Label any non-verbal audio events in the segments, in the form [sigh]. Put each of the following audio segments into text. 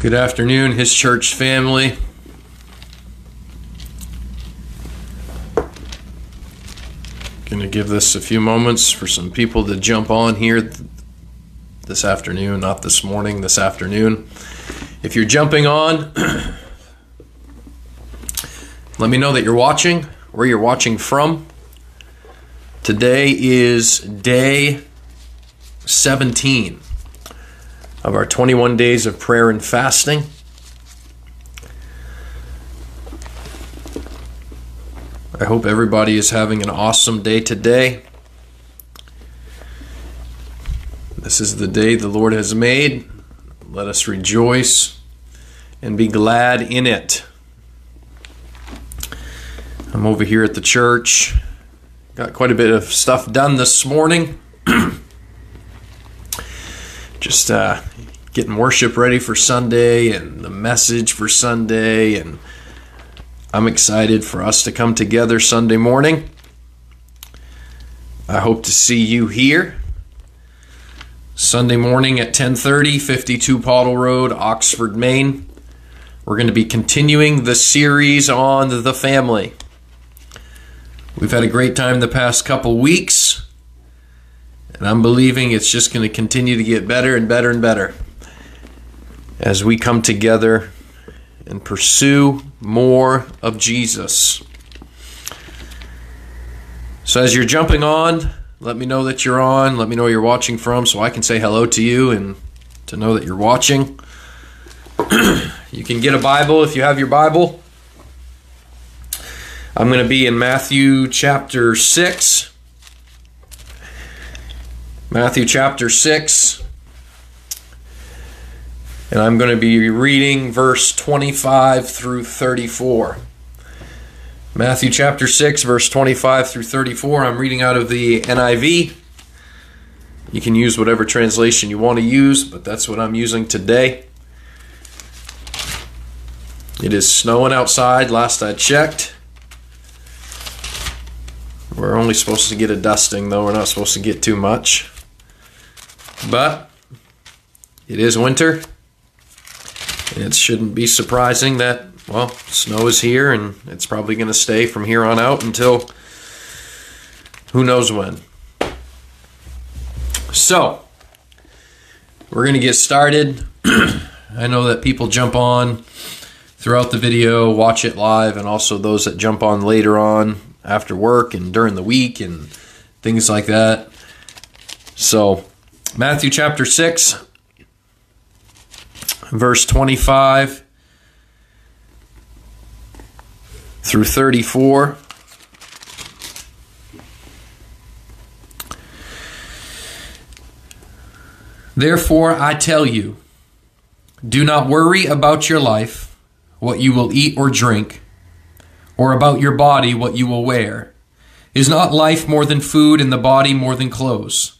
Good afternoon, His Church family. Going to give this a few moments for some people to jump on here this afternoon, not this morning, this afternoon. If you're jumping on, [clears throat] let me know that you're watching, where you're watching from. Today is day 17 of our 21 days of prayer and fasting. I hope everybody is having an awesome day today. This is the day the Lord has made. Let us rejoice and be glad in it. I'm over here at the church. Got quite a bit of stuff done this morning. [clears throat] Just uh, getting worship ready for Sunday and the message for Sunday and I'm excited for us to come together Sunday morning. I hope to see you here. Sunday morning at 10:30, 52 Pottle Road, Oxford, Maine. We're going to be continuing the series on the family. We've had a great time the past couple weeks, and I'm believing it's just going to continue to get better and better and better as we come together and pursue more of Jesus. So, as you're jumping on, let me know that you're on. Let me know where you're watching from so I can say hello to you and to know that you're watching. [clears throat] you can get a Bible if you have your Bible. I'm going to be in Matthew chapter 6. Matthew chapter 6. And I'm going to be reading verse 25 through 34. Matthew chapter 6, verse 25 through 34. I'm reading out of the NIV. You can use whatever translation you want to use, but that's what I'm using today. It is snowing outside, last I checked. We're only supposed to get a dusting, though. We're not supposed to get too much. But it is winter. And it shouldn't be surprising that, well, snow is here and it's probably going to stay from here on out until who knows when. So, we're going to get started. [clears throat] I know that people jump on throughout the video, watch it live, and also those that jump on later on after work and during the week and things like that. So, Matthew chapter 6, verse 25 through 34. Therefore, I tell you, do not worry about your life, what you will eat or drink, or about your body, what you will wear. Is not life more than food, and the body more than clothes?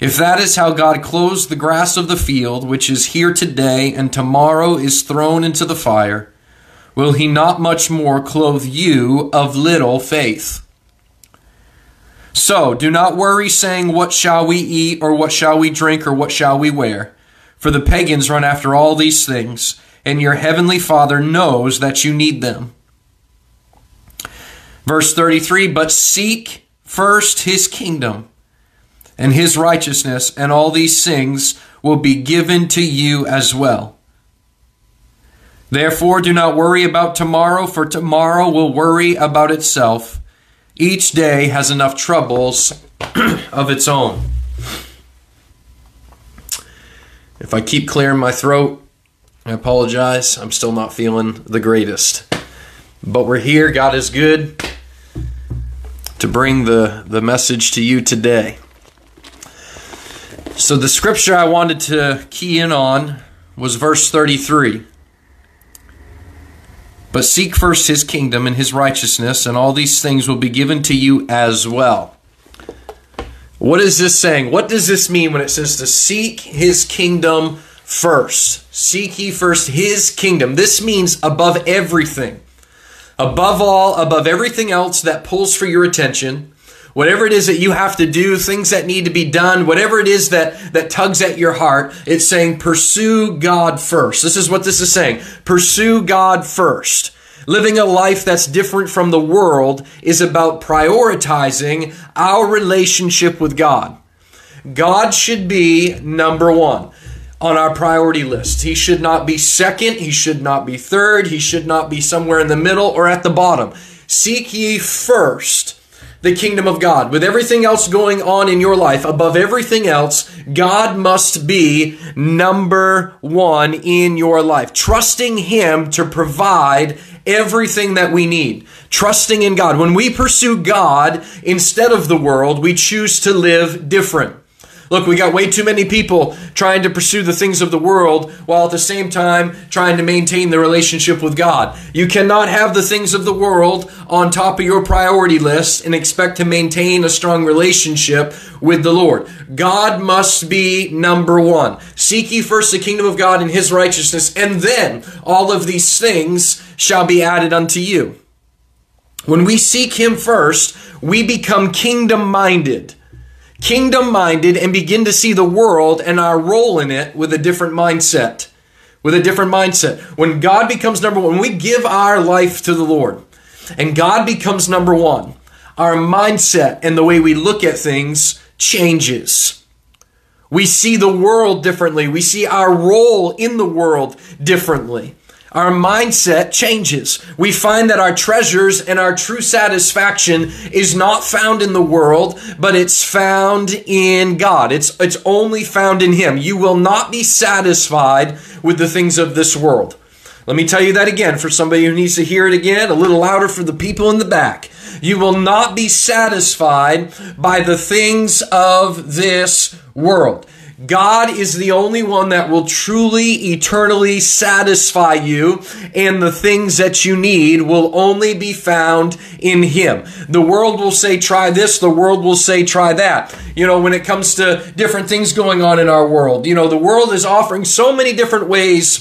If that is how God clothes the grass of the field, which is here today and tomorrow is thrown into the fire, will he not much more clothe you of little faith? So do not worry, saying, What shall we eat, or what shall we drink, or what shall we wear? For the pagans run after all these things, and your heavenly Father knows that you need them. Verse 33 But seek first his kingdom and his righteousness, and all these things will be given to you as well. Therefore, do not worry about tomorrow, for tomorrow will worry about itself. Each day has enough troubles [clears throat] of its own. If I keep clearing my throat, I apologize. I'm still not feeling the greatest. But we're here. God is good to bring the, the message to you today. So, the scripture I wanted to key in on was verse 33. But seek first his kingdom and his righteousness, and all these things will be given to you as well. What is this saying? What does this mean when it says to seek his kingdom first? Seek ye first his kingdom. This means above everything. Above all, above everything else that pulls for your attention, whatever it is that you have to do, things that need to be done, whatever it is that, that tugs at your heart, it's saying pursue God first. This is what this is saying. Pursue God first. Living a life that's different from the world is about prioritizing our relationship with God. God should be number one on our priority list. He should not be second. He should not be third. He should not be somewhere in the middle or at the bottom. Seek ye first the kingdom of God. With everything else going on in your life, above everything else, God must be number one in your life. Trusting Him to provide everything that we need. Trusting in God. When we pursue God instead of the world, we choose to live different. Look, we got way too many people trying to pursue the things of the world while at the same time trying to maintain the relationship with God. You cannot have the things of the world on top of your priority list and expect to maintain a strong relationship with the Lord. God must be number one. Seek ye first the kingdom of God and his righteousness, and then all of these things shall be added unto you. When we seek him first, we become kingdom minded kingdom minded and begin to see the world and our role in it with a different mindset. With a different mindset. When God becomes number one, when we give our life to the Lord and God becomes number one, our mindset and the way we look at things changes. We see the world differently. We see our role in the world differently our mindset changes. We find that our treasures and our true satisfaction is not found in the world, but it's found in God. It's, it's only found in Him. You will not be satisfied with the things of this world. Let me tell you that again for somebody who needs to hear it again, a little louder for the people in the back. You will not be satisfied by the things of this world. God is the only one that will truly, eternally satisfy you, and the things that you need will only be found in Him. The world will say, try this, the world will say, try that. You know, when it comes to different things going on in our world, you know, the world is offering so many different ways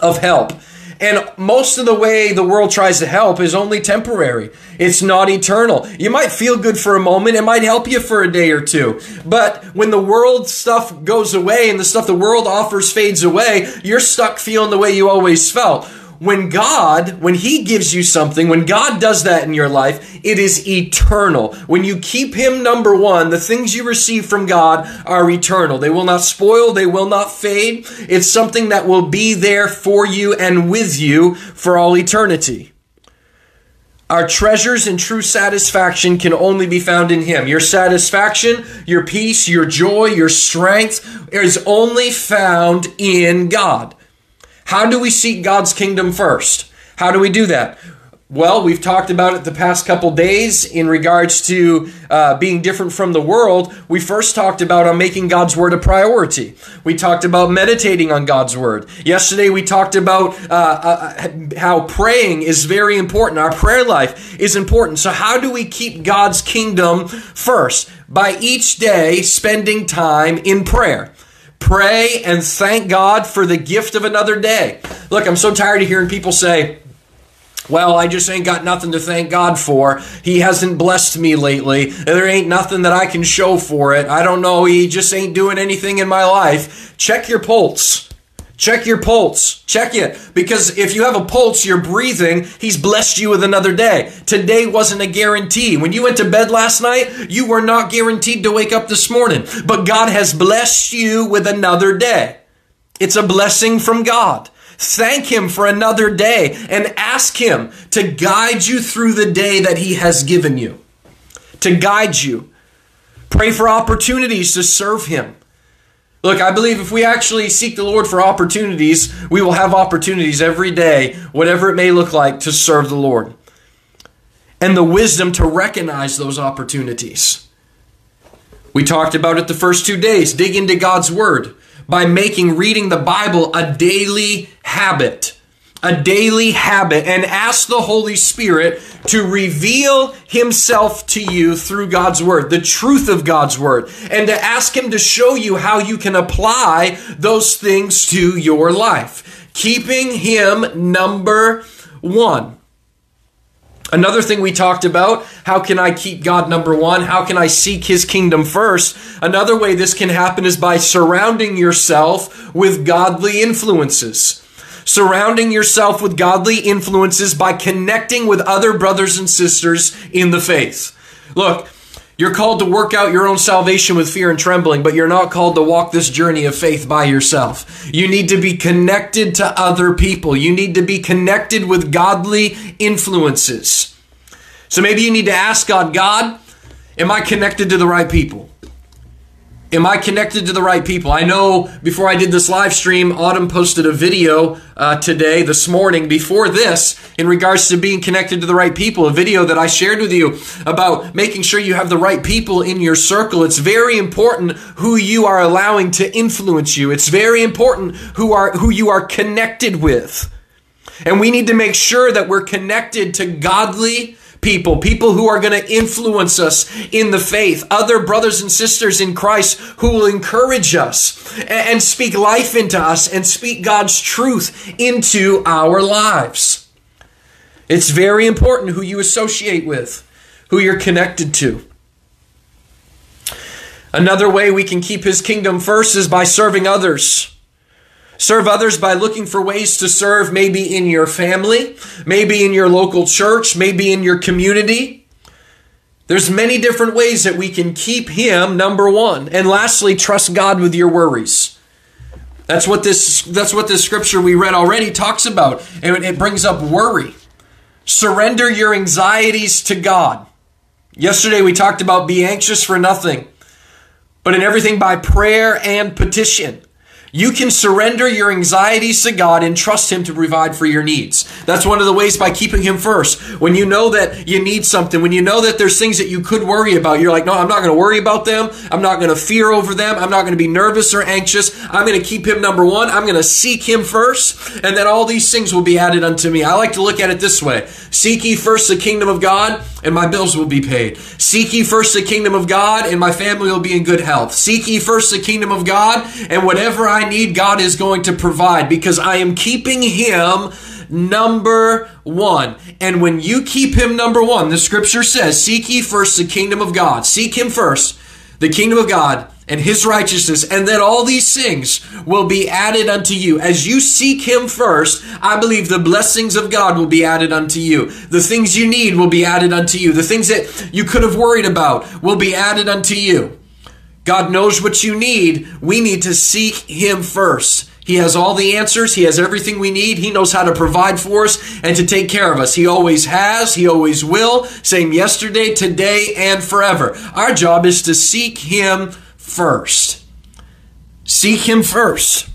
of help. And most of the way the world tries to help is only temporary. It's not eternal. You might feel good for a moment. It might help you for a day or two. But when the world stuff goes away and the stuff the world offers fades away, you're stuck feeling the way you always felt when God, when He gives you something, when God does that in your life, it is eternal. When you keep Him number one, the things you receive from God are eternal. They will not spoil, they will not fade. It's something that will be there for you and with you for all eternity. Our treasures and true satisfaction can only be found in Him. Your satisfaction, your peace, your joy, your strength is only found in God. How do we seek God's kingdom first? How do we do that? Well, we've talked about it the past couple days in regards to uh, being different from the world. We first talked about on making God's word a priority. We talked about meditating on God's word. Yesterday, we talked about uh, uh, how praying is very important. Our prayer life is important. So, how do we keep God's kingdom first? By each day spending time in prayer. Pray and thank God for the gift of another day. Look, I'm so tired of hearing people say, well, I just ain't got nothing to thank God for. He hasn't blessed me lately. There ain't nothing that I can show for it. I don't know. He just ain't doing anything in my life. Check your pulse. Check your pulse. Check it. Because if you have a pulse, you're breathing, He's blessed you with another day. Today wasn't a guarantee. When you went to bed last night, you were not guaranteed to wake up this morning. But God has blessed you with another day. It's a blessing from God. Thank Him for another day and ask Him to guide you through the day that He has given you. To guide you. Pray for opportunities to serve Him. Look, I believe if we actually seek the Lord for opportunities, we will have opportunities every day, whatever it may look like, to serve the Lord. And the wisdom to recognize those opportunities. We talked about it the first two days. Dig into God's Word. by making reading the Bible a daily habit. A daily habit, and ask the Holy Spirit to reveal Himself to you through God's Word, the truth of God's Word, and to ask Him to show you how you can apply those things to your life. Keeping Him number one. Another thing we talked about, how can I keep God number one? How can I seek his kingdom first? Another way this can happen is by surrounding yourself with godly influences. Surrounding yourself with godly influences by connecting with other brothers and sisters in the faith. Look, you're called to work out your own salvation with fear and trembling, but you're not called to walk this journey of faith by yourself. You need to be connected to other people. You need to be connected with godly influences. So maybe you need to ask God, God, am I connected to the right people? Am I connected to the right people? I know before I did this live stream, Autumn posted a video uh, today, this morning, before this, in regards to being connected to the right people. A video that I shared with you about making sure you have the right people in your circle. It's very important who you are allowing to influence you. It's very important who are who you are connected with. And we need to make sure that we're connected to godly people, people who are going to influence us in the faith, other brothers and sisters in Christ who will encourage us and speak life into us and speak God's truth into our lives. It's very important who you associate with, who you're connected to. Another way we can keep his kingdom first is by serving others. Serve others by looking for ways to serve maybe in your family, maybe in your local church, maybe in your community. There's many different ways that we can keep him number 1. And lastly, trust God with your worries. That's what this that's what this scripture we read already talks about. And it brings up worry. Surrender your anxieties to God. Yesterday we talked about be anxious for nothing, but in everything by prayer and petition. You can surrender your anxieties to God and trust Him to provide for your needs. That's one of the ways by keeping Him first. When you know that you need something, when you know that there's things that you could worry about, you're like, no, I'm not going to worry about them. I'm not going to fear over them. I'm not going to be nervous or anxious. I'm going to keep Him number one. I'm going to seek Him first. And then all these things will be added unto me. I like to look at it this way Seek ye first the kingdom of God, and my bills will be paid. Seek ye first the kingdom of God, and my family will be in good health. Seek ye first the kingdom of God, and whatever I need, God is going to provide because I am keeping Him number one. And when you keep Him number one, the scripture says, Seek ye first the kingdom of God. Seek Him first, the kingdom of God and his righteousness, and that all these things will be added unto you. As you seek him first, I believe the blessings of God will be added unto you. The things you need will be added unto you. The things that you could have worried about will be added unto you. God knows what you need. We need to seek him first. He has all the answers. He has everything we need. He knows how to provide for us and to take care of us. He always has. He always will. Same yesterday, today, and forever. Our job is to seek Him first. Seek Him first.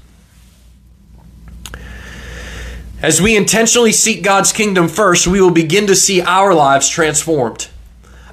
As we intentionally seek God's kingdom first, we will begin to see our lives transformed.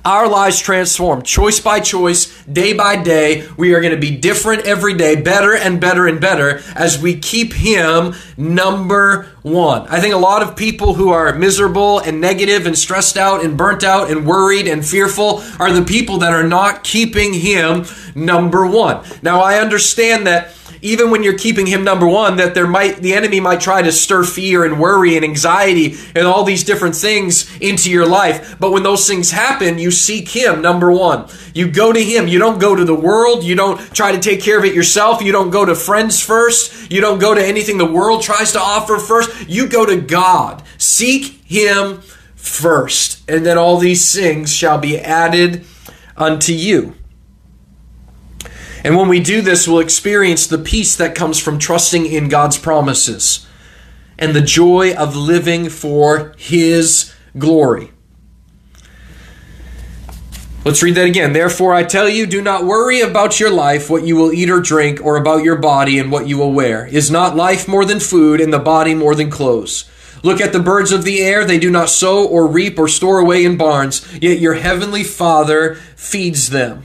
Our lives transformed, choice by choice, day by day. We are going to be different every day, better and better and better as we keep Him number one. I think a lot of people who are miserable and negative and stressed out and burnt out and worried and fearful are the people that are not keeping Him number one. Now, I understand that even when you're keeping him number one, that there might the enemy might try to stir fear and worry and anxiety and all these different things into your life. But when those things happen, you seek him number one. You go to him. You don't go to the world. You don't try to take care of it yourself. You don't go to friends first. You don't go to anything the world tries to offer first. You go to God. Seek him first. And then all these things shall be added unto you. And when we do this, we'll experience the peace that comes from trusting in God's promises and the joy of living for His glory. Let's read that again. Therefore, I tell you, do not worry about your life, what you will eat or drink, or about your body and what you will wear. Is not life more than food, and the body more than clothes? Look at the birds of the air. They do not sow or reap or store away in barns, yet your heavenly Father feeds them.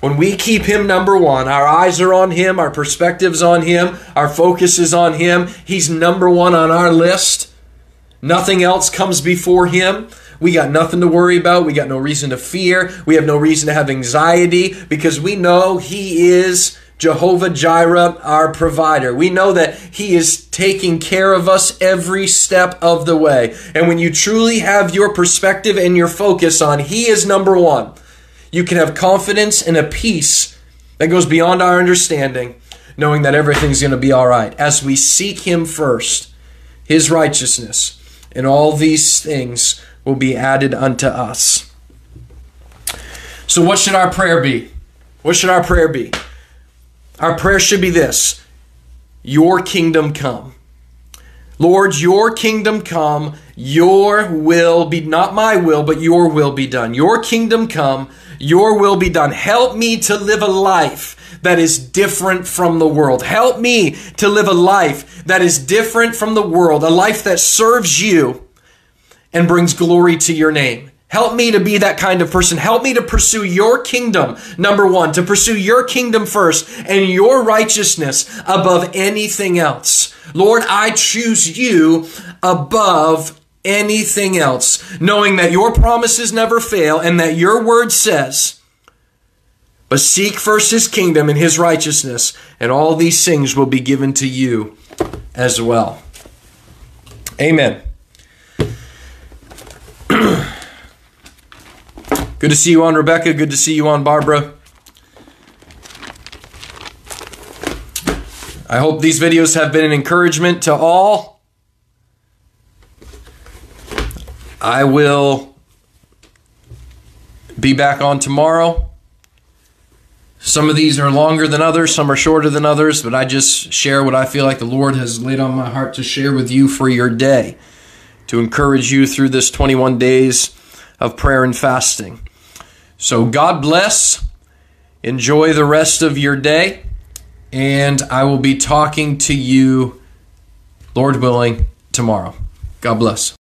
When we keep Him number one, our eyes are on Him, our perspective's on Him, our focus is on Him. He's number one on our list. Nothing else comes before Him. We got nothing to worry about. We got no reason to fear. We have no reason to have anxiety because we know He is Jehovah Jireh, our provider. We know that He is taking care of us every step of the way. And when you truly have your perspective and your focus on He is number one, you can have confidence and a peace that goes beyond our understanding, knowing that everything's going to be all right as we seek Him first, His righteousness, and all these things will be added unto us. So, what should our prayer be? What should our prayer be? Our prayer should be this Your kingdom come. Lord, your kingdom come, your will be, not my will, but your will be done. Your kingdom come, your will be done. Help me to live a life that is different from the world. Help me to live a life that is different from the world, a life that serves you and brings glory to your name. Help me to be that kind of person. Help me to pursue your kingdom, number one, to pursue your kingdom first and your righteousness above anything else. Lord, I choose you above anything else, knowing that your promises never fail and that your word says, but seek first his kingdom and his righteousness, and all these things will be given to you as well. Amen. [clears throat] Good to see you on, Rebecca. Good to see you on, Barbara. I hope these videos have been an encouragement to all. I will be back on tomorrow. Some of these are longer than others, some are shorter than others, but I just share what I feel like the Lord has laid on my heart to share with you for your day, to encourage you through this 21 days of prayer and fasting. So, God bless. Enjoy the rest of your day. And I will be talking to you, Lord willing, tomorrow. God bless.